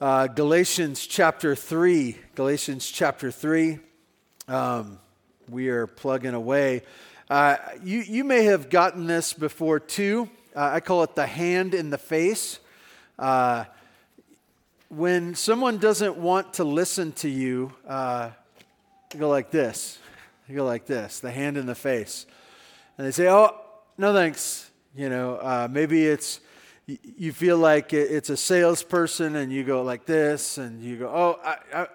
uh, Galatians chapter 3. Galatians chapter 3. Um, we are plugging away. Uh, you, you may have gotten this before too. Uh, I call it the hand in the face. Uh, when someone doesn't want to listen to you, uh, you go like this. You go like this, the hand in the face. And they say, Oh, no thanks. You know, uh, maybe it's you feel like it's a salesperson and you go like this and you go, oh, I, I,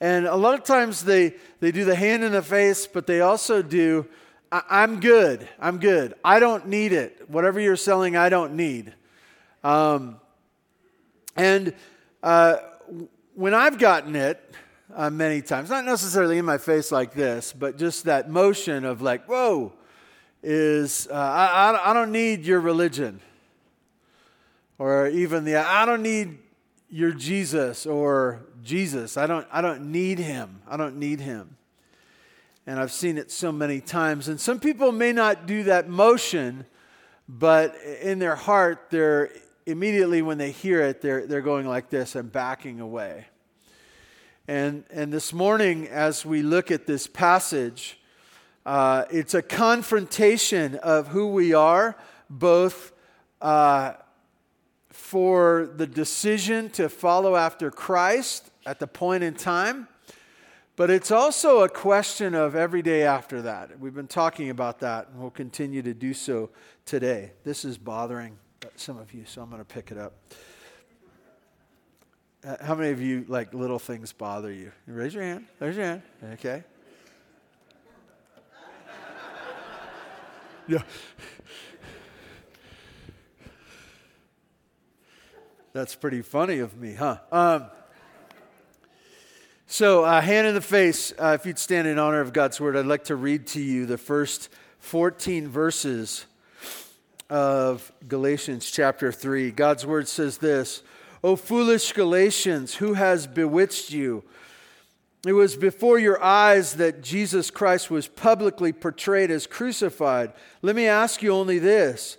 and a lot of times they, they do the hand in the face, but they also do, I, am good. I'm good. I don't need it. Whatever you're selling, I don't need. Um, and uh, when I've gotten it uh, many times, not necessarily in my face like this, but just that motion of like, whoa, is uh, I, I don't need your religion or even the I don't need your Jesus or Jesus. I don't I don't need him. I don't need him. And I've seen it so many times. And some people may not do that motion, but in their heart, they're immediately when they hear it, they're, they're going like this and backing away. And, and this morning, as we look at this passage, uh, it's a confrontation of who we are, both uh, for the decision to follow after Christ at the point in time, but it's also a question of every day after that. We've been talking about that, and we'll continue to do so today. This is bothering some of you, so I'm going to pick it up. Uh, how many of you like little things bother you? Raise your hand. Raise your hand. Okay. yeah. That's pretty funny of me, huh? Um, so, uh, hand in the face, uh, if you'd stand in honor of God's word, I'd like to read to you the first 14 verses of Galatians chapter 3. God's word says this O foolish Galatians, who has bewitched you? It was before your eyes that Jesus Christ was publicly portrayed as crucified. Let me ask you only this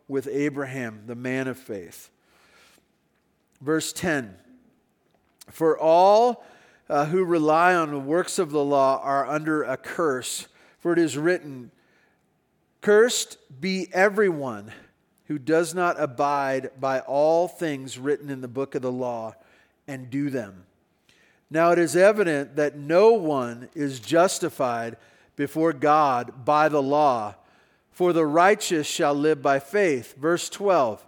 with Abraham, the man of faith. Verse 10 For all uh, who rely on the works of the law are under a curse, for it is written, Cursed be everyone who does not abide by all things written in the book of the law and do them. Now it is evident that no one is justified before God by the law for the righteous shall live by faith. Verse 12.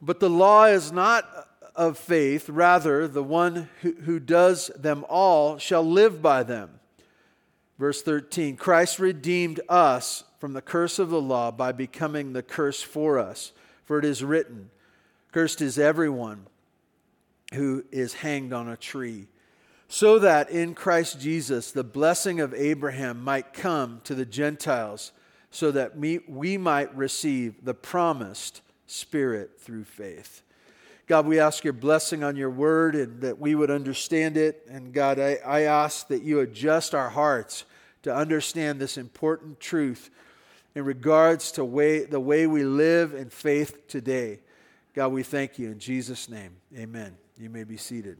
But the law is not of faith, rather, the one who, who does them all shall live by them. Verse 13 Christ redeemed us from the curse of the law by becoming the curse for us. For it is written, Cursed is everyone who is hanged on a tree, so that in Christ Jesus the blessing of Abraham might come to the Gentiles so that we, we might receive the promised Spirit through faith. God, we ask your blessing on your word and that we would understand it. And God, I, I ask that you adjust our hearts to understand this important truth in regards to way, the way we live in faith today. God, we thank you in Jesus' name. Amen. You may be seated.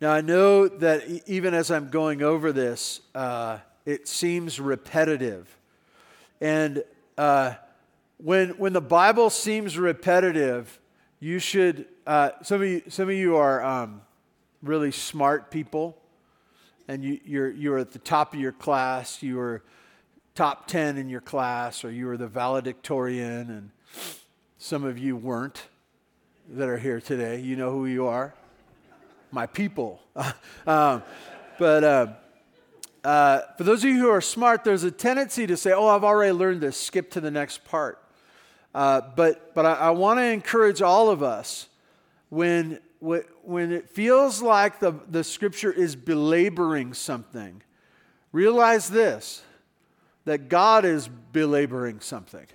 Now, I know that even as I'm going over this, uh, it seems repetitive. And uh, when, when the Bible seems repetitive, you should, uh, some, of you, some of you are um, really smart people, and you, you're, you're at the top of your class, you were top 10 in your class, or you were the valedictorian, and some of you weren't that are here today. You know who you are. My people. um, but uh, uh, for those of you who are smart, there's a tendency to say, oh, I've already learned this, skip to the next part. Uh, but but I, I want to encourage all of us when, when it feels like the, the scripture is belaboring something, realize this that God is belaboring something.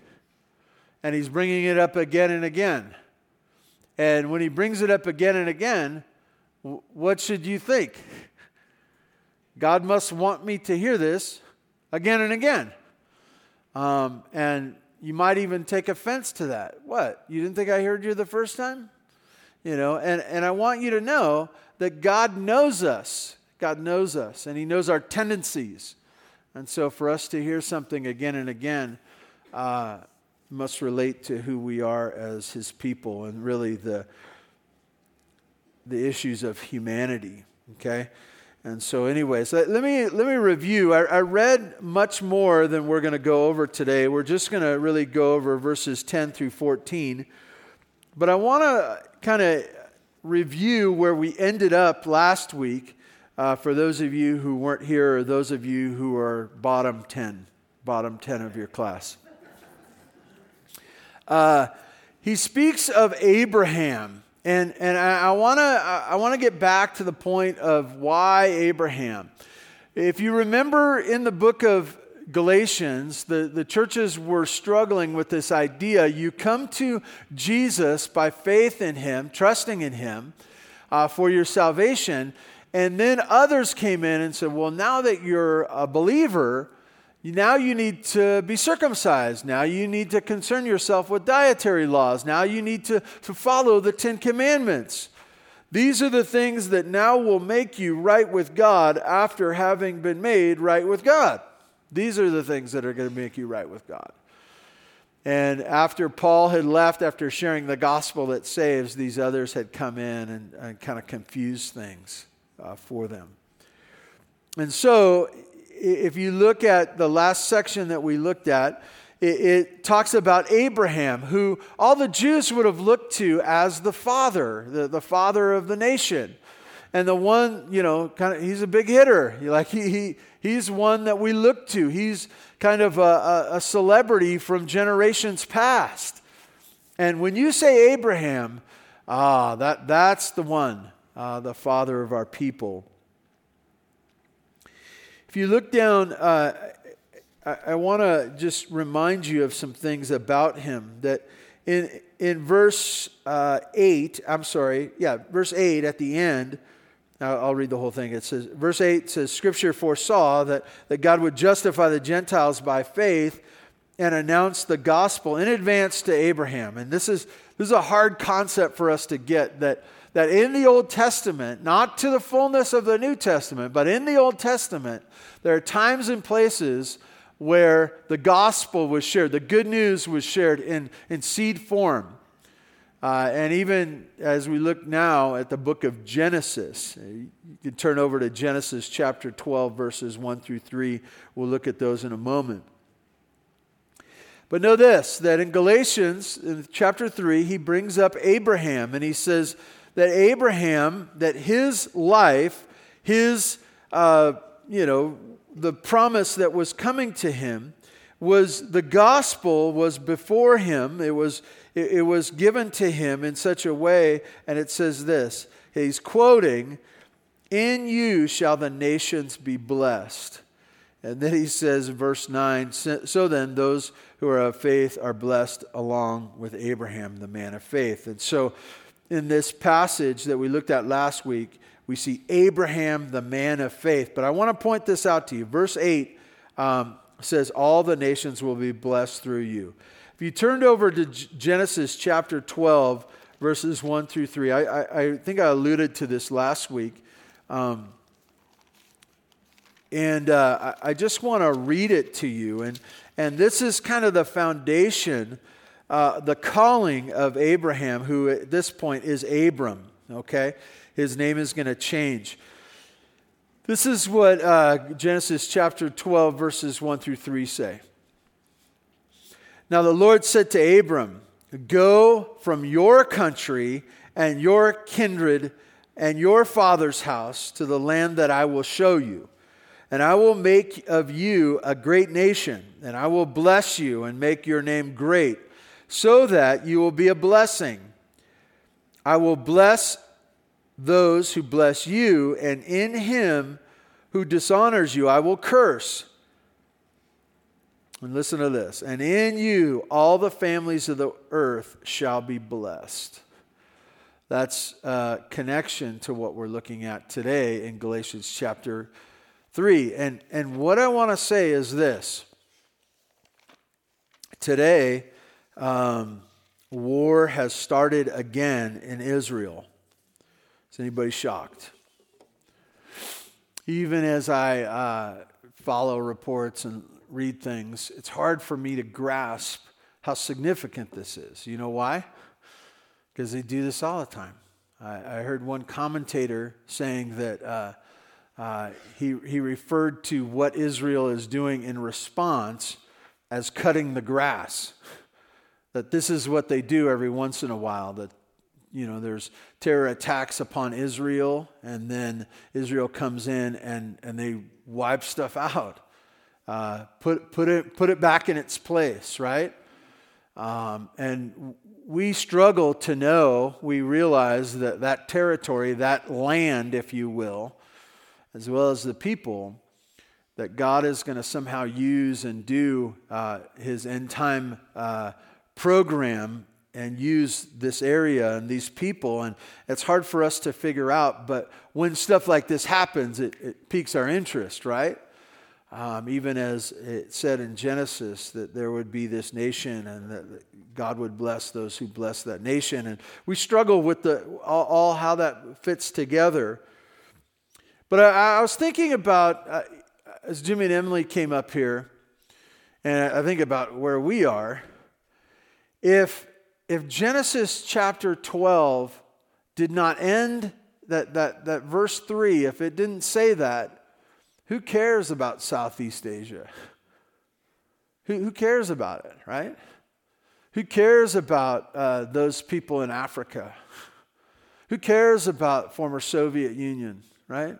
And he's bringing it up again and again. And when he brings it up again and again, what should you think? God must want me to hear this again and again. Um, and you might even take offense to that. What? You didn't think I heard you the first time? You know, and, and I want you to know that God knows us. God knows us, and He knows our tendencies. And so for us to hear something again and again uh, must relate to who we are as His people and really the, the issues of humanity. Okay? And so, anyways, let me, let me review. I, I read much more than we're going to go over today. We're just going to really go over verses 10 through 14. But I want to kind of review where we ended up last week uh, for those of you who weren't here or those of you who are bottom 10, bottom 10 of your class. Uh, he speaks of Abraham and, and I, want to I wanna get back to the point of why Abraham. If you remember in the book of Galatians, the, the churches were struggling with this idea. You come to Jesus by faith in Him, trusting in Him uh, for your salvation. And then others came in and said, Well, now that you're a believer, now you need to be circumcised. Now you need to concern yourself with dietary laws. Now you need to, to follow the Ten Commandments. These are the things that now will make you right with God after having been made right with God. These are the things that are going to make you right with God. And after Paul had left, after sharing the gospel that saves, these others had come in and, and kind of confused things uh, for them. And so if you look at the last section that we looked at, it, it, talks about Abraham, who all the Jews would have looked to as the father, the, the father of the nation. And the one, you know, kind of, he's a big hitter. Like he, he he's one that we look to. He's kind of a, a, a celebrity from generations past. And when you say Abraham, ah, that, that's the one, uh, the father of our people. If you look down, uh, I, I want to just remind you of some things about him that in, in verse uh, 8, I'm sorry, yeah, verse 8 at the end, I'll read the whole thing. It says, verse 8 says, Scripture foresaw that, that God would justify the Gentiles by faith and announce the gospel in advance to Abraham. And this is, this is a hard concept for us to get that, that in the Old Testament, not to the fullness of the New Testament, but in the Old Testament, there are times and places where the gospel was shared, the good news was shared in, in seed form. Uh, and even as we look now at the book of Genesis, uh, you can turn over to Genesis chapter 12, verses 1 through 3. We'll look at those in a moment. But know this that in Galatians, in chapter 3, he brings up Abraham and he says, that Abraham, that his life, his, uh, you know, the promise that was coming to him was the gospel was before him. It was, it, it was given to him in such a way, and it says this. He's quoting, In you shall the nations be blessed. And then he says, verse 9, so then those who are of faith are blessed along with Abraham, the man of faith. And so in this passage that we looked at last week, we see Abraham, the man of faith. But I want to point this out to you. Verse 8 um, says, All the nations will be blessed through you. If you turned over to Genesis chapter 12, verses 1 through 3, I, I, I think I alluded to this last week. Um, and uh, I, I just want to read it to you. And, and this is kind of the foundation uh, the calling of Abraham, who at this point is Abram, okay? His name is going to change. This is what uh, Genesis chapter 12, verses 1 through 3 say. Now the Lord said to Abram, Go from your country and your kindred and your father's house to the land that I will show you. And I will make of you a great nation, and I will bless you and make your name great, so that you will be a blessing. I will bless those who bless you, and in him who dishonors you I will curse. And listen to this. And in you all the families of the earth shall be blessed. That's a connection to what we're looking at today in Galatians chapter 3. And, and what I want to say is this today, um, war has started again in Israel. Is anybody shocked? Even as I uh, follow reports and read things, it's hard for me to grasp how significant this is. You know why? Because they do this all the time. I, I heard one commentator saying that uh, uh, he, he referred to what Israel is doing in response as cutting the grass. That this is what they do every once in a while, that you know, there's terror attacks upon Israel, and then Israel comes in and, and they wipe stuff out uh, put, put, it, put it back in its place, right? Um, and we struggle to know, we realize that that territory, that land, if you will, as well as the people, that God is going to somehow use and do uh, his end time uh, program and use this area and these people. And it's hard for us to figure out, but when stuff like this happens, it, it piques our interest, right? Um, even as it said in Genesis that there would be this nation and that God would bless those who bless that nation. And we struggle with the, all, all how that fits together. But I, I was thinking about, uh, as Jimmy and Emily came up here, and I think about where we are, if, if Genesis chapter 12 did not end, that, that, that verse 3, if it didn't say that, who cares about Southeast Asia? Who, who cares about it, right? Who cares about uh, those people in Africa? Who cares about former Soviet Union, right?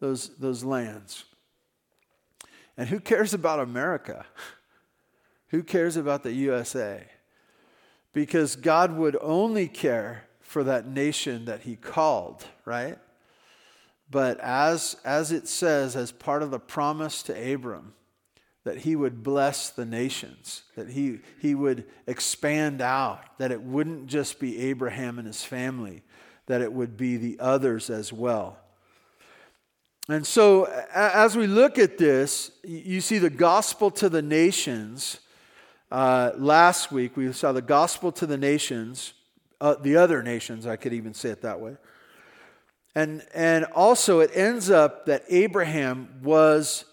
Those, those lands. And who cares about America? Who cares about the USA? Because God would only care for that nation that He called, right? But as, as it says, as part of the promise to Abram, that he would bless the nations, that he, he would expand out, that it wouldn't just be Abraham and his family, that it would be the others as well. And so, as we look at this, you see the gospel to the nations. Uh, last week, we saw the gospel to the nations, uh, the other nations, I could even say it that way. And, and also, it ends up that Abraham was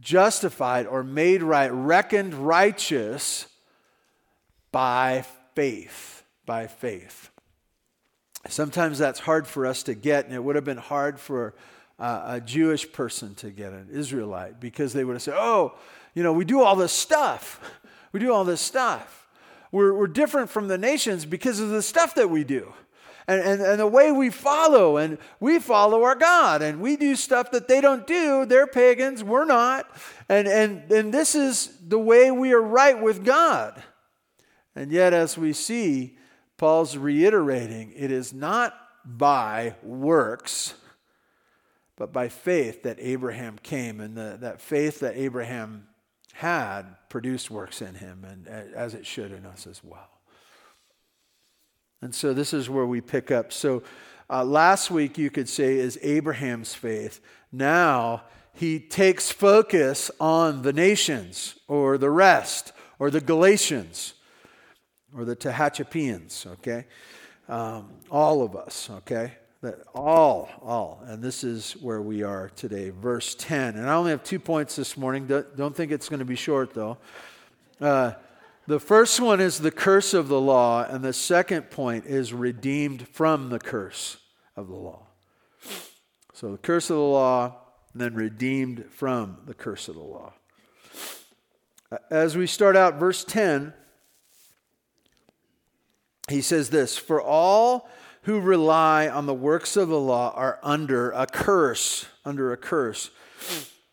justified or made right, reckoned righteous by faith. By faith. Sometimes that's hard for us to get, and it would have been hard for uh, a Jewish person to get, an Israelite, because they would have said, Oh, you know, we do all this stuff. We do all this stuff. We're, we're different from the nations because of the stuff that we do and, and, and the way we follow. And we follow our God and we do stuff that they don't do. They're pagans, we're not. And, and, and this is the way we are right with God. And yet, as we see, Paul's reiterating it is not by works, but by faith that Abraham came. And the, that faith that Abraham had produced works in him, and as it should in us as well. And so this is where we pick up. So uh, last week, you could say, is Abraham's faith. Now he takes focus on the nations or the rest or the Galatians or the Tehachapians, okay? Um, all of us, okay? That all, all. And this is where we are today, verse 10. And I only have two points this morning. Don't, think it's going to be short, though. Uh, The first one is the curse of the law, and the second point is redeemed from the curse of the law. So the curse of the law, and then redeemed from the curse of the law. As we start out, verse 10, he says this For all who rely on the works of the law are under a curse, under a curse.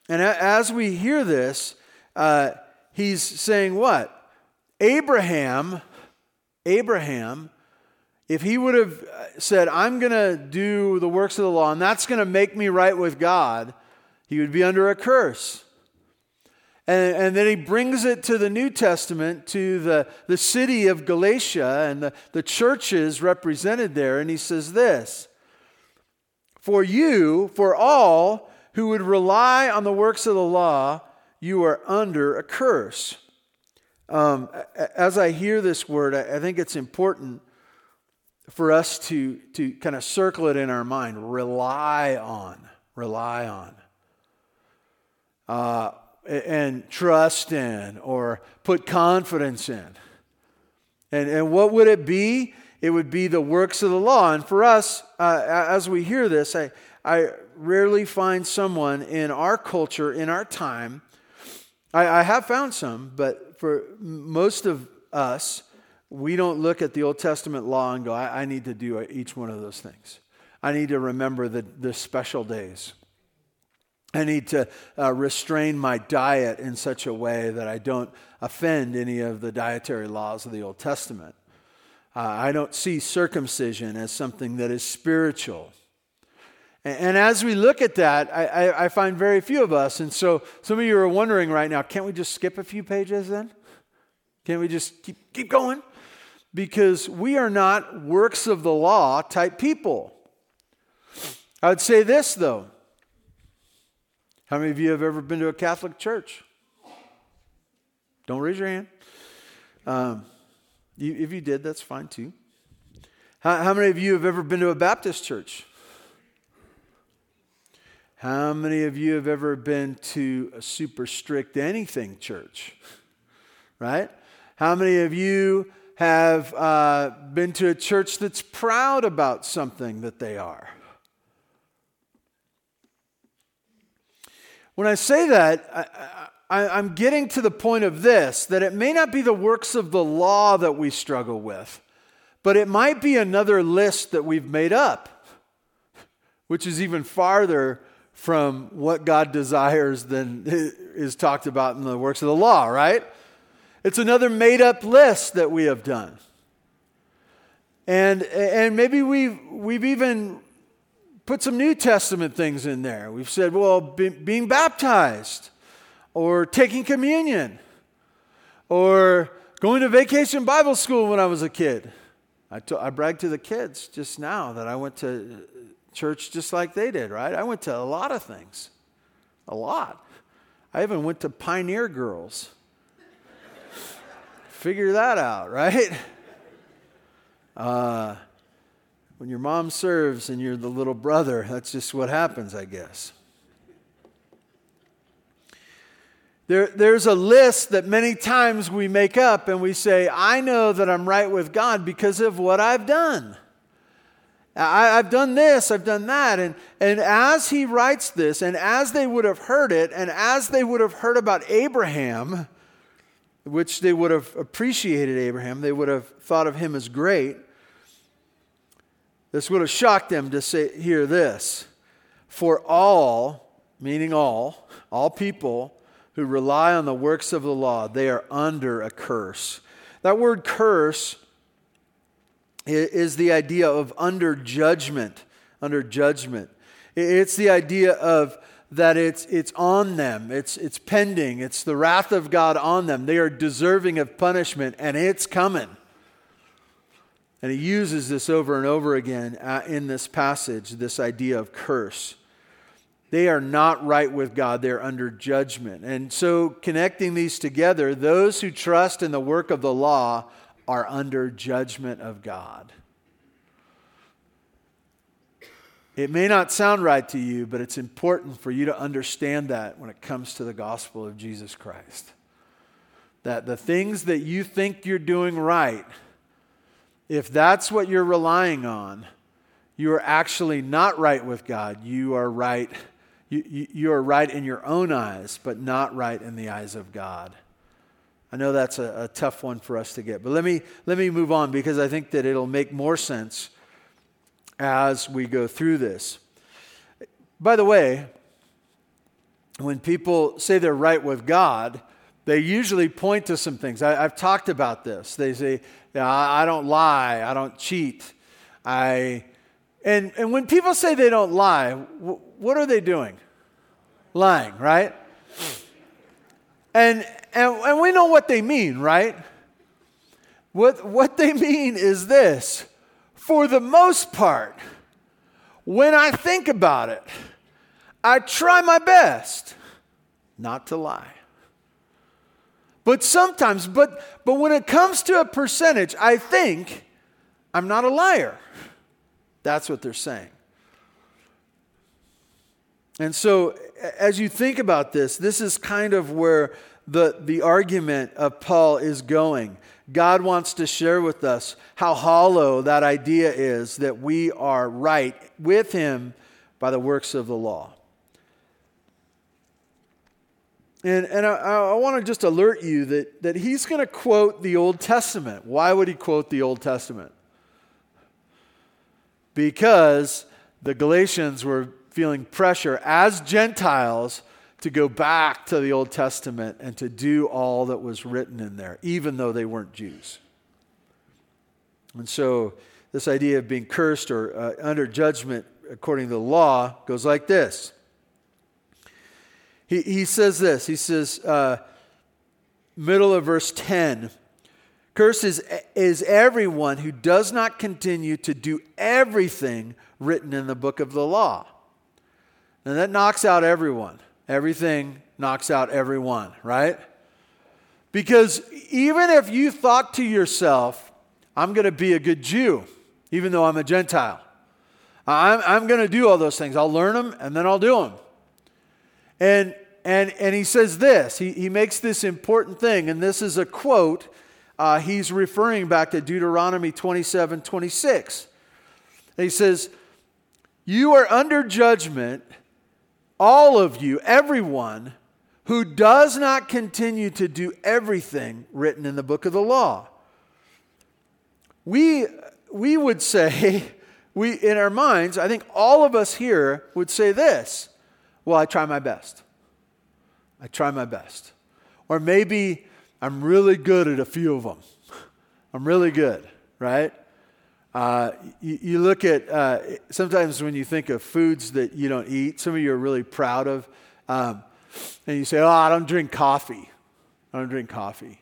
And as we hear this, uh, he's saying what? Abraham, Abraham, if he would have said, I'm going to do the works of the law and that's going to make me right with God, he would be under a curse. And, and, then he brings it to the New Testament, to the, the city of Galatia and the, the churches represented there. And he says this For you, for all who would rely on the works of the law, you are under a curse. Um, as I hear this word, I, I think it's important for us to, to kind of circle it in our mind rely on, rely on. Uh, and trust in or put confidence in. And, and what would it be? It would be the works of the law. And for us, uh, as we hear this, I, I rarely find someone in our culture, in our time, I, I have found some, but for most of us, we don't look at the Old Testament law and go, I, I need to do each one of those things. I need to remember the, the special days. I need to uh, restrain my diet in such a way that I don't offend any of the dietary laws of the Old Testament. Uh, I don't see circumcision as something that is spiritual. And, and as we look at that, I, I, I, find very few of us. And so some of you are wondering right now can't we just skip a few pages then? Can't we just keep, keep going? Because we are not works of the law type people. I would say this, though how many of you have ever been to a Catholic church? Don't raise your hand. Um, you, if you did, that's fine too. How, how many of you have ever been to a Baptist church? How many of you have ever been to a super strict anything church? Right? How many of you have uh, been to a church that's proud about something that they are? When I say that, I, am getting to the point of this that it may not be the works of the law that we struggle with, but it might be another list that we've made up, which is even farther from what God desires than is talked about in the works of the law, right? It's another made up list that we have done. And, and maybe we've, we've even put some New Testament things in there. We've said, well, be, being baptized, or taking communion, or going to vacation Bible school when I was a kid. I, t- I bragged to the kids just now that I went to church just like they did, right? I went to a lot of things. A lot. I even went to Pioneer Girls. Figure that out, right? Uh, when your mom serves and you're the little brother, that's just what happens, I guess. There, there's a list that many times we make up and we say, I know that I'm right with God because of what I've done. I, have done this, I've done that. And, and as he writes this, and as they would have heard it, and as they would have heard about Abraham, which they would have appreciated Abraham, they would have thought of him as great. This would have shocked them to say, hear this. For all, meaning all, all people who rely on the works of the law, they are under a curse. That word curse is the idea of under judgment, under judgment. It's the idea of that it's, it's on them, it's, it's pending, it's the wrath of God on them. They are deserving of punishment, and it's coming. And he uses this over and over again uh, in this passage, this idea of curse. They are not right with God, they're under judgment. And so, connecting these together, those who trust in the work of the law are under judgment of God. It may not sound right to you, but it's important for you to understand that when it comes to the gospel of Jesus Christ that the things that you think you're doing right, if that's what you're relying on, you are actually not right with God. You are right. You, you, you are right in your own eyes, but not right in the eyes of God. I know that's a, a, tough one for us to get, but let me, let me move on because I think that it'll make more sense as we go through this. By the way, when people say they're right with God, they usually point to some things. I, have talked about this. They say, yeah, I, don't lie, I don't cheat. I, and, and when people say they don't lie, what are they doing? Lying, right? And, and, and we know what they mean, right? What, what they mean is this for the most part, when I think about it, I try my best not to lie. But sometimes, but, but when it comes to a percentage, I think I'm not a liar. That's what they're saying. And so, as you think about this, this is kind of where the, the argument of Paul is going. God wants to share with us how hollow that idea is that we are right with Him by the works of the law. And, and I, I want to just alert you that, that he's going to quote the Old Testament. Why would he quote the Old Testament? Because the Galatians were feeling pressure as Gentiles to go back to the Old Testament and to do all that was written in there, even though they weren't Jews. And so, this idea of being cursed or uh, under judgment according to the law goes like this he, he says this. He says, uh, middle of verse 10 Cursed is, is everyone who does not continue to do everything written in the book of the law. And that knocks out everyone. Everything knocks out everyone, right? Because even if you thought to yourself, I'm going to be a good Jew, even though I'm a Gentile, I'm, I'm going to do all those things. I'll learn them and then I'll do them. And, and, and he says this, he, he makes this important thing, and this is a quote. Uh, he's referring back to Deuteronomy 27 26. And he says, You are under judgment, all of you, everyone who does not continue to do everything written in the book of the law. We, we would say, we, in our minds, I think all of us here would say this well, I try my best. I try my best. Or maybe I'm really good at a few of them. I'm really good, right? Uh, you, you, look at uh, sometimes when you think of foods that you don't eat, some of you are really proud of, um, and you say, Oh, I don't drink coffee. I don't drink coffee.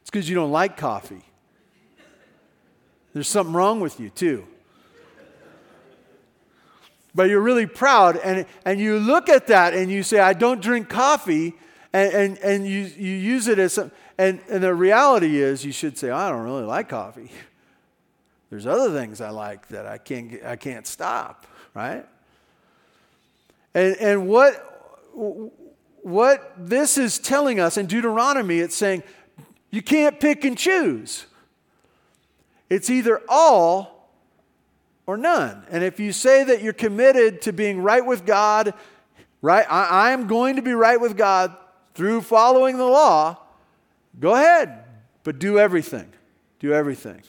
It's because you don't like coffee. There's something wrong with you, too but you're really proud. And, and you look at that and you say, I don't drink coffee. And, and, and you, you use it as some, and, and the reality is you should say, I don't really like coffee. There's other things I like that I can't, I can't stop, right? And, and what, what this is telling us in Deuteronomy, it's saying you can't pick and choose. It's either all or none. And if you say that you're committed to being right with God, right, I, am going to be right with God through following the law, go ahead, but do everything. Do everything.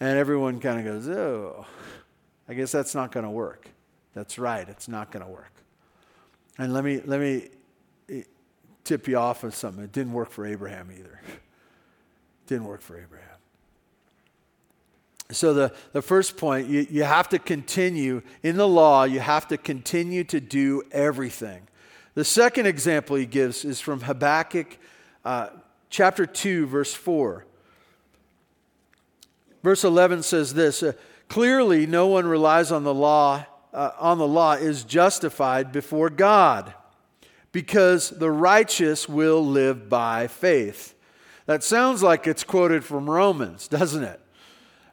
And everyone kind of goes, oh, I guess that's not going to work. That's right, it's not going to work. And let me, let me eh, tip you off of something. It didn't work for Abraham either. It didn't work for Abraham. So, the, the first point, you, you have to continue in the law, you have to continue to do everything. The second example he gives is from Habakkuk uh, chapter 2, verse 4. Verse 11 says this uh, Clearly, no one relies on the law, uh, on the law is justified before God, because the righteous will live by faith. That sounds like it's quoted from Romans, doesn't it?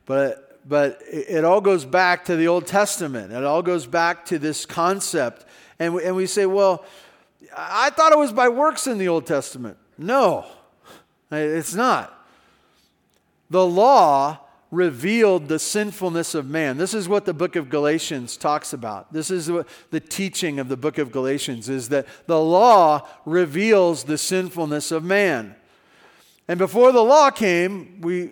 But, but it all goes back to the Old Testament. It all goes back to this concept. And we, and we say, well, I thought it was by works in the Old Testament. No, it's not. The law revealed the sinfulness of man. This is what the book of Galatians talks about. This is what the teaching of the book of Galatians is that the law reveals the sinfulness of man. And before the law came, we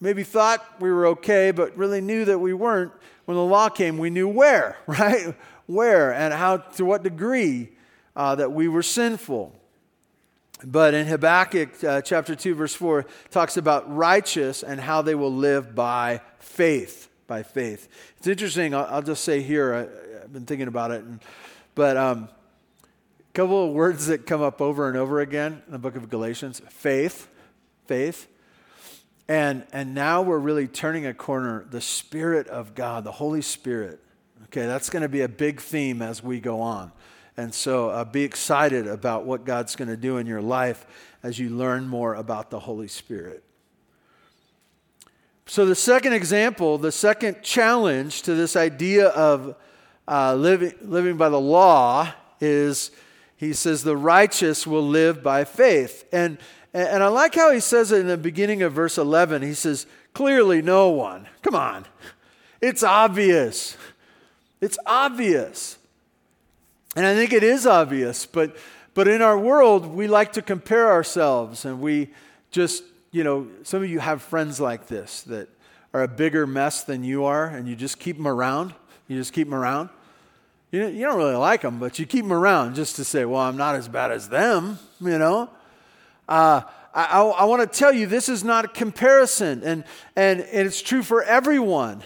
maybe thought we were okay, but really knew that we weren't. When the law came, we knew where, right? Where and how, to what degree uh, that we were sinful. But in Habakkuk uh, chapter 2, verse 4, talks about righteous and how they will live by faith. By faith. It's interesting, I'll, I'll just say here, I, have been thinking about it, and, but um, a couple of words that come up over and over again in the book of Galatians faith, faith. And, and now we're really turning a corner, the Spirit of God, the Holy Spirit. Okay, that's going to be a big theme as we go on. And so uh, be excited about what God's going to do in your life as you learn more about the Holy Spirit. So, the second example, the second challenge to this idea of uh, living, living by the law is he says, the righteous will live by faith. And, and I like how he says it in the beginning of verse 11. He says, clearly no one. Come on. It's obvious. It's obvious. And I think it is obvious, but, but in our world, we like to compare ourselves and we just, you know, some of you have friends like this that are a bigger mess than you are and you just keep them around. You just keep them around. You, you don't really like them, but you keep them around just to say, well, I'm not as bad as them, you know? Uh, I, I, want to tell you this is not a comparison, and, and, and it's true for everyone.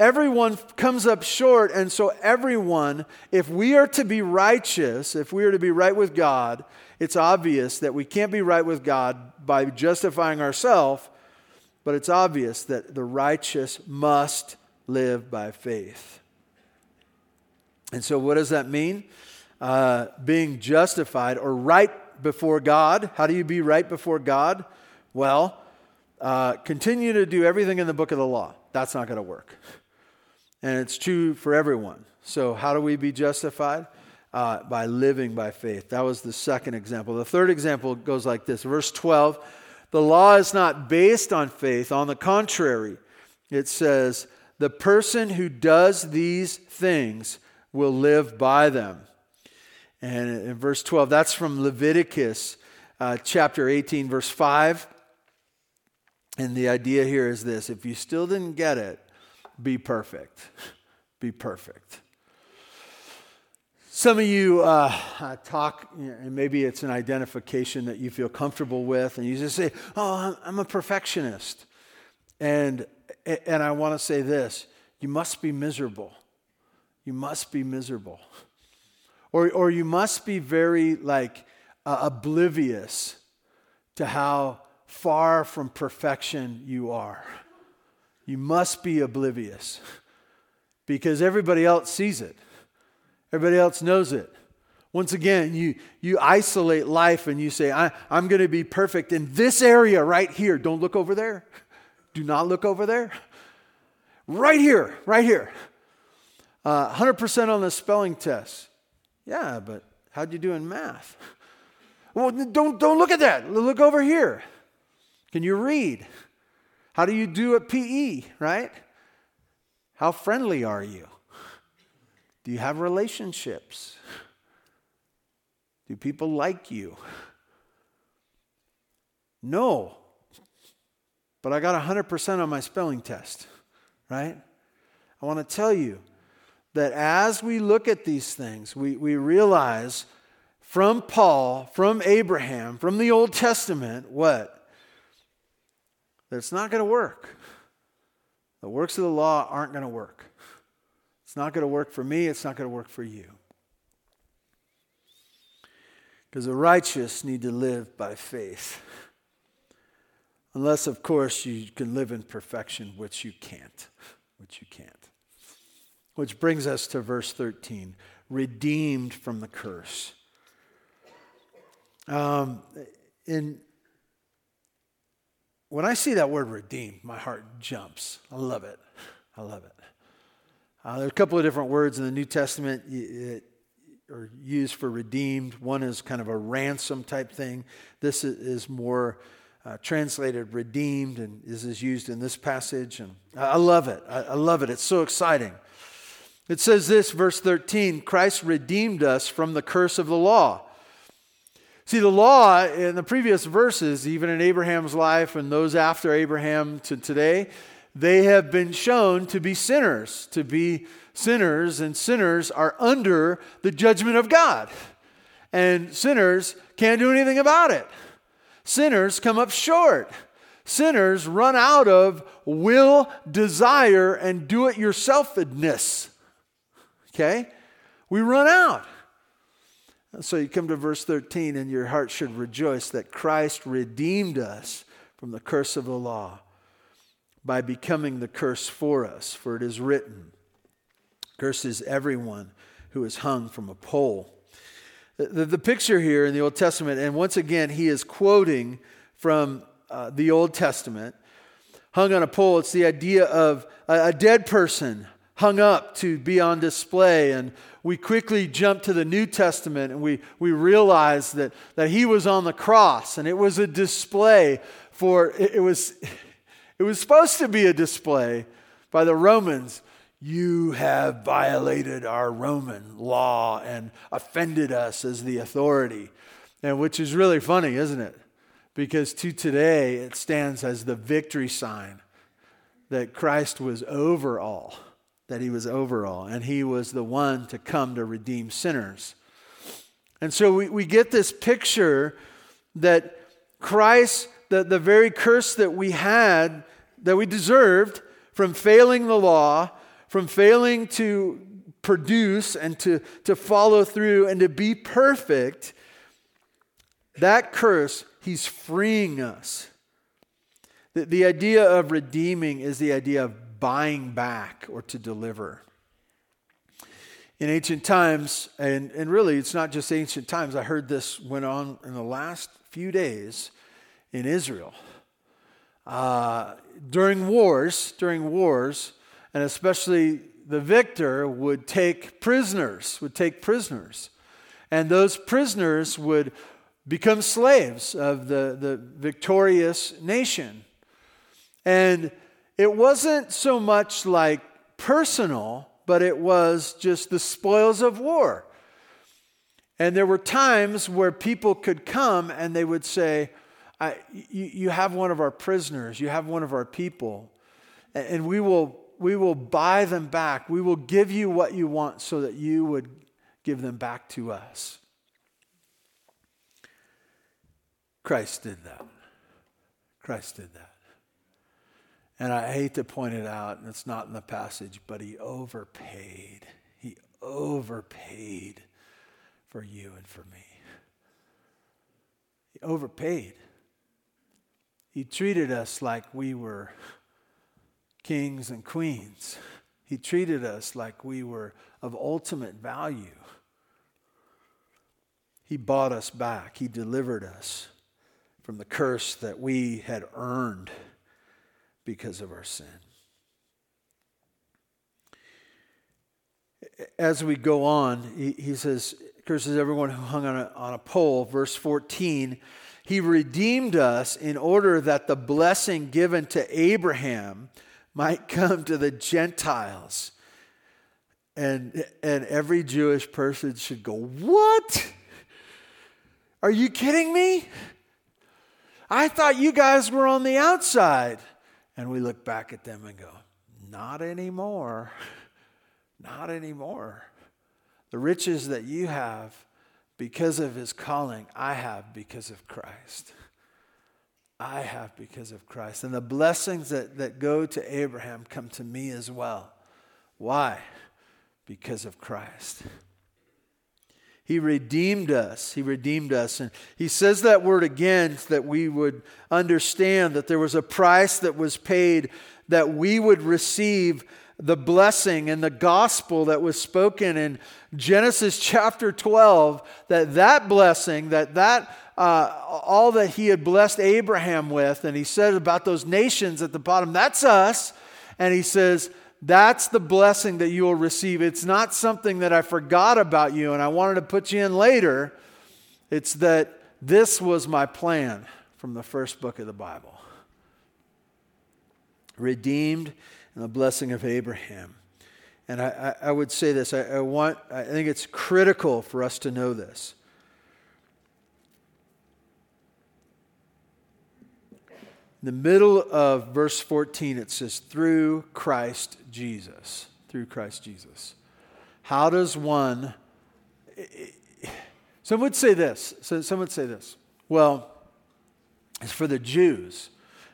Everyone comes up short, and so everyone, if we are to be righteous, if we are to be right with God, it's obvious that we can't be right with God by justifying ourselves, but it's obvious that the righteous must live by faith. And so, what does that mean? Uh, being justified or right before God. How do you be right before God? Well, uh, continue to do everything in the book of the law. That's not going to work and it's true for everyone. So, how do we be justified? Uh, by living by faith. That was the second example. The third example goes like this Verse 12 The law is not based on faith. On the contrary, it says, The person who does these things will live by them. And in verse 12, that's from Leviticus uh, chapter 18, verse 5. And the idea here is this if you still didn't get it, be perfect. Be perfect. Some of you uh, talk, and maybe it's an identification that you feel comfortable with, and you just say, Oh, I'm a perfectionist. And, and I want to say this you must be miserable. You must be miserable. Or, or you must be very like uh, oblivious to how far from perfection you are. You must be oblivious because everybody else sees it, everybody else knows it. Once again, you, you isolate life and you say, I, I'm going to be perfect in this area right here. Don't look over there. Do not look over there. Right here, right here. Uh, 100% on the spelling test. Yeah, but how'd you do in math? Well, don't, don't look at that. Look over here. Can you read? How do you do at PE, right? How friendly are you? Do you have relationships? Do people like you? No. But I got 100% on my spelling test, right? I want to tell you that as we look at these things, we, we realize from Paul, from Abraham, from the Old Testament, what? that it's not going to work. The works of the law aren't going to work. It's not going to work for me, it's not going to work for you. Because the righteous need to live by faith. Unless, of course, you can live in perfection, which you can't. Which you can't. Which brings us to verse 13 redeemed from the curse. Um, in when I see that word redeemed, my heart jumps. I love it. I love it. Uh, there's a couple of different words in the New Testament, it, are used for redeemed. One is kind of a ransom type thing. This is more uh, translated redeemed, and is used in this passage. And I love it. I love it. It's so exciting. It says this, verse 13 Christ redeemed us from the curse of the law. See, the law in the previous verses, even in Abraham's life and those after Abraham to today, they have been shown to be sinners, to be sinners, and sinners are under the judgment of God. And sinners can't do anything about it. Sinners come up short. Sinners run out of will, desire, and do it yourselfedness. Okay? We run out. So you come to verse 13, and your heart should rejoice that Christ redeemed us from the curse of the law by becoming the curse for us. For it is written, Curses everyone who is hung from a pole. The, the, the, picture here in the Old Testament, and once again, he is quoting from uh, the Old Testament, hung on a pole. It's the idea of a, a dead person hung up to be on display. And we quickly jump to the New Testament and we, we realize that, that he was on the cross and it was a display for, it, it was, it was supposed to be a display by the Romans. You have violated our Roman law and offended us as the authority. And which is really funny, isn't it? Because to today it stands as the victory sign that Christ was over all that he was over all, and he was the one to come to redeem sinners. And so we, we get this picture that Christ, the, the very curse that we had, that we deserved from failing the law, from failing to produce and to, to follow through and to be perfect, that curse, he's freeing us. The, the idea of redeeming is the idea of buying back or to deliver. In ancient times, and, and really it's not just ancient times, I heard this went on in the last few days in Israel. Uh, during wars, during wars, and especially the victor would take prisoners, would take prisoners. And those prisoners would become slaves of the, the victorious nation. And it wasn't so much like personal, but it was just the spoils of war. And there were times where people could come and they would say, you, you have one of our prisoners, you have one of our people, and we will, we will buy them back. We will give you what you want so that you would give them back to us. Christ did that. Christ did that. And I hate to point it out, and it's not in the passage, but he overpaid. He overpaid for you and for me. He overpaid. He treated us like we were kings and queens. He treated us like we were of ultimate value. He bought us back. He delivered us from the curse that we had earned because of our sin. As we go on, he, he says, curses everyone who hung on a, on a pole. Verse 14, he redeemed us in order that the blessing given to Abraham might come to the Gentiles. And, and every Jewish person should go, What? Are you kidding me? I thought you guys were on the outside. And we look back at them and go, Not anymore. Not anymore. The riches that you have because of his calling, I have because of Christ. I have because of Christ. And the blessings that, that go to Abraham come to me as well. Why? Because of Christ. He redeemed us. He redeemed us. And he says that word again that we would understand that there was a price that was paid that we would receive the blessing and the gospel that was spoken in Genesis chapter 12 that that blessing that that uh, all that he had blessed Abraham with and he said about those nations at the bottom that's us and he says that's the blessing that you will receive. It's not something that I forgot about you and I wanted to put you in later. It's that this was my plan from the first book of the Bible. Redeemed and the blessing of Abraham. And I, I, I would say this I, I want, I think it's critical for us to know this. In the middle of verse 14, it says, through Christ Jesus. Through Christ Jesus. How does one. Some would say this. Some would say this. Well, it's for the Jews.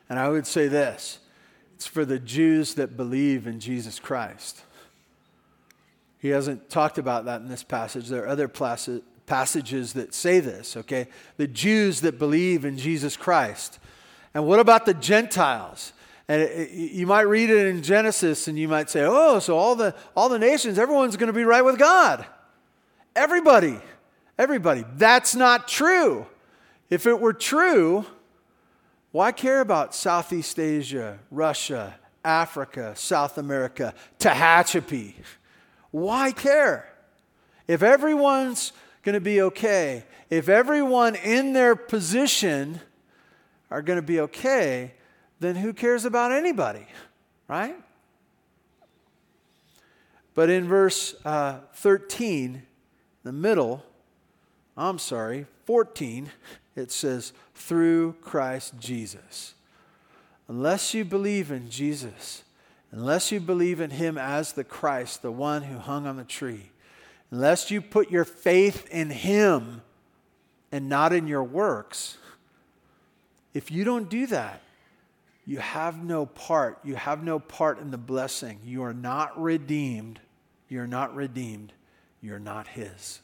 And I would say this it's for the Jews that believe in Jesus Christ. He hasn't talked about that in this passage. There are other passages that say this, okay? The Jews that believe in Jesus Christ. And what about the Gentiles? And it, it, you might read it in Genesis and you might say, oh, so all the, all the nations, everyone's going to be right with God. Everybody. Everybody. That's not true. If it were true, why care about Southeast Asia, Russia, Africa, South America, Tehachapi? Why care? If everyone's going to be okay, if everyone in their position are going to be okay, then who cares about anybody, right? But in verse uh, 13, the middle, I'm sorry, 14, it says, through Christ Jesus. Unless you believe in Jesus, unless you believe in Him as the Christ, the one who hung on the tree, unless you put your faith in Him and not in your works, if you don't do that, you have no part. You have no part in the blessing. You are not redeemed. You're not redeemed. You're not His.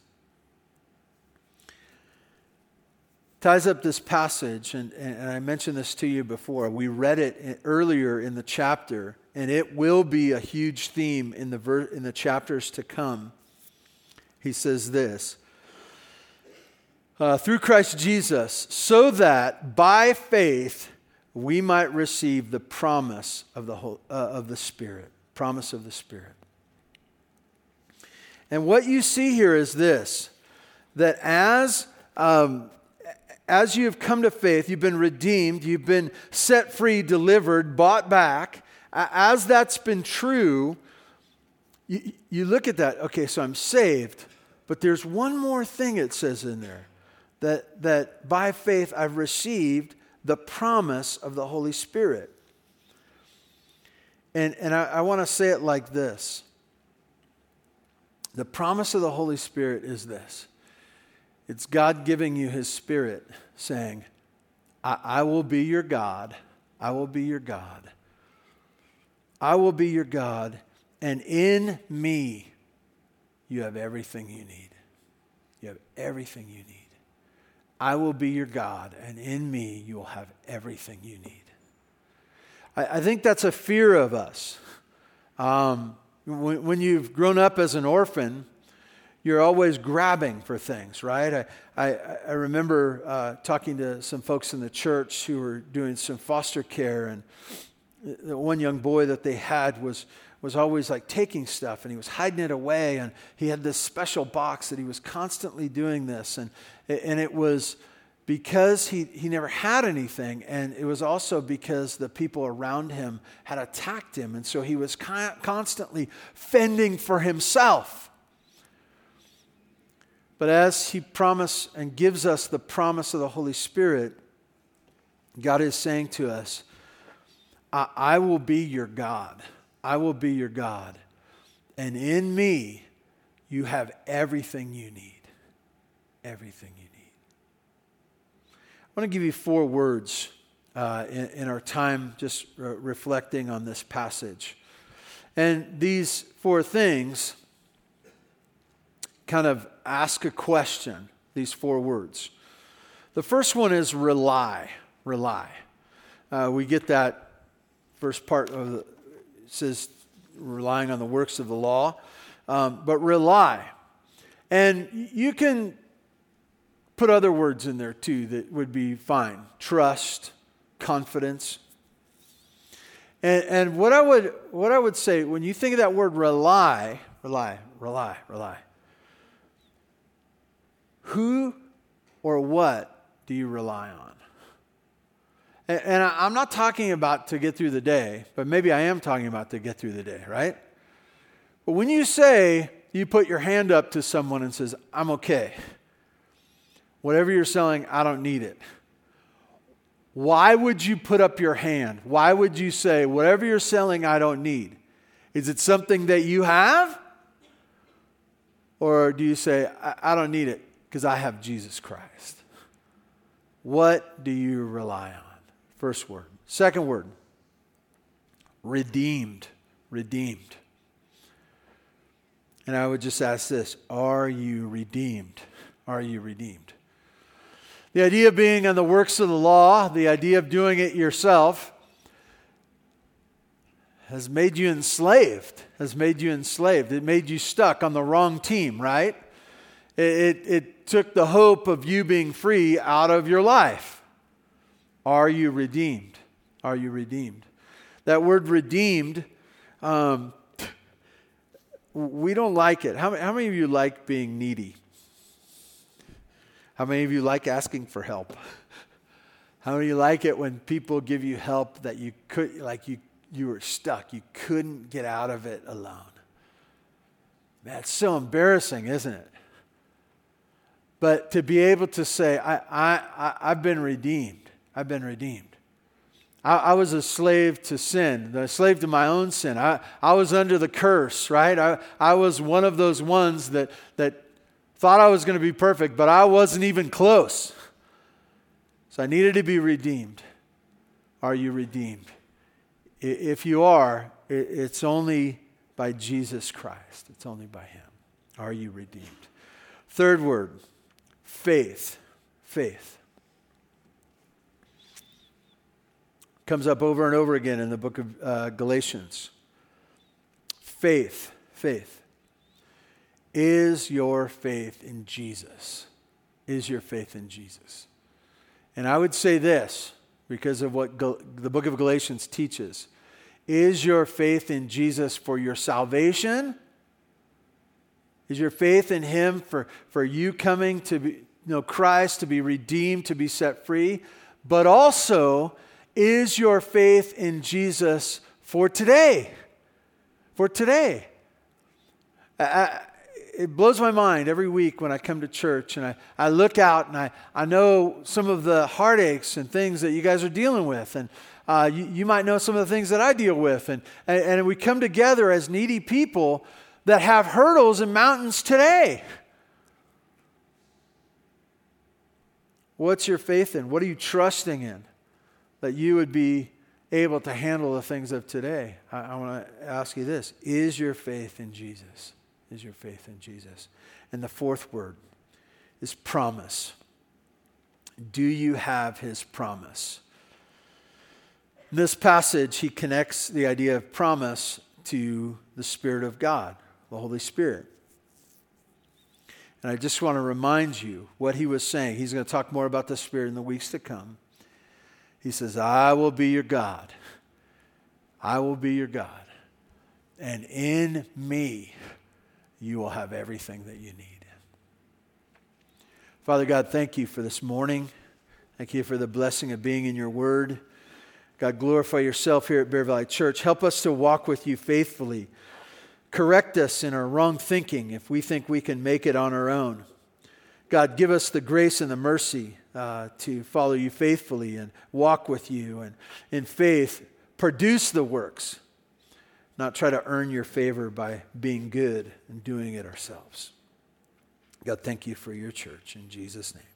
Ties up this passage, and, and I mentioned this to you before. We read it earlier in the chapter, and it will be a huge theme in the, ver- in the chapters to come. He says this uh, through Christ Jesus, so that by faith we might receive the promise of the, whole, uh, of the Spirit. Promise of the Spirit. And what you see here is this that as, um, as you have come to faith, you've been redeemed, you've been set free, delivered, bought back. As that's been true, you, you look at that, okay, so I'm saved, but there's one more thing it says in there that, that by faith I've received the promise of the Holy Spirit. And, and I, I want to say it like this The promise of the Holy Spirit is this it's God giving you His Spirit, saying, I, I will be your God. I will be your God. I will be your God, and in me you have everything you need. You have everything you need. I will be your God, and in me you will have everything you need. I, I think that's a fear of us. Um, when, when, you've grown up as an orphan, you're always grabbing for things, right? I, I, I remember uh, talking to some folks in the church who were doing some foster care, and the one young boy that they had was was always like taking stuff and he was hiding it away and he had this special box that he was constantly doing this and and it was because he, he never had anything, and it was also because the people around him had attacked him, and so he was constantly fending for himself. But as he promised and gives us the promise of the Holy Spirit, God is saying to us, I, I will be your God. I will be your God. And in me, you have everything you need. Everything you need. I want to give you four words uh, in, in, our time just re- reflecting on this passage. And these four things kind of ask a question, these four words. The first one is rely. Rely. Uh, we get that first part of the, says relying on the works of the law, um, but rely. And you can Put other words in there too that would be fine trust, confidence. And, and what, I would, what I would say, when you think of that word rely, rely, rely, rely, who or what do you rely on? And, I'm not talking about to get through the day, but maybe I am talking about to get through the day, right? But when you say you put your hand up to someone and says, I'm okay, whatever you're selling, I don't need it. Why would you put up your hand? Why would you say, whatever you're selling, I don't need? Is it something that you have? Or do you say, I, I don't need it because I have Jesus Christ? What do you rely on? First word. Second word, redeemed. Redeemed. And I would just ask this Are you redeemed? Are you redeemed? The idea of being on the works of the law, the idea of doing it yourself, has made you enslaved. Has made you enslaved. It made you stuck on the wrong team, right? It, it, it took the hope of you being free out of your life. Are you redeemed? Are you redeemed? That word redeemed, um, we don't like it. How, how many of you like being needy? How many of you like asking for help? How many of you like it when people give you help that you could, like you, you were stuck, you couldn't get out of it alone? That's so embarrassing, isn't it? But to be able to say, I, I, I, I've been redeemed, I've been redeemed. I, I, was a slave to sin, a slave to my own sin. I, I was under the curse, right? I, I was one of those ones that, that Thought I was going to be perfect, but I wasn't even close. So I needed to be redeemed. Are you redeemed? If you are, it's only by Jesus Christ. It's only by Him. Are you redeemed? Third word faith. Faith. Comes up over and over again in the book of uh, Galatians. Faith. Faith. Is your faith in Jesus? Is your faith in Jesus? And I would say this because of what Gal- the book of Galatians teaches. Is your faith in Jesus for your salvation? Is your faith in Him for, for you coming to be, you know Christ, to be redeemed, to be set free? But also, is your faith in Jesus for today? For today. I, it blows my mind every week when I come to church and I, I look out and I, I know some of the heartaches and things that you guys are dealing with. And uh, you, you might know some of the things that I deal with. And, and, and we come together as needy people that have hurdles and mountains today. What's your faith in? What are you trusting in? That you would be able to handle the things of today. I, I want to ask you this Is your faith in Jesus? is your faith in Jesus. And the fourth word is promise. Do you have his promise? In this passage, he connects the idea of promise to the Spirit of God, the Holy Spirit. And I just want to remind you what he was saying. He's going to talk more about the Spirit in the weeks to come. He says, I will be your God. I will be your God. And in me, you will have everything that you need. Father God, thank you for this morning. Thank you for the blessing of being in your word. God, glorify yourself here at Bear Valley Church. Help us to walk with you faithfully. Correct us in our wrong thinking if we think we can make it on our own. God, give us the grace and the mercy uh, to follow you faithfully and walk with you and in faith produce the works not try to earn your favor by being good and doing it ourselves. God, thank you for your church in Jesus' name.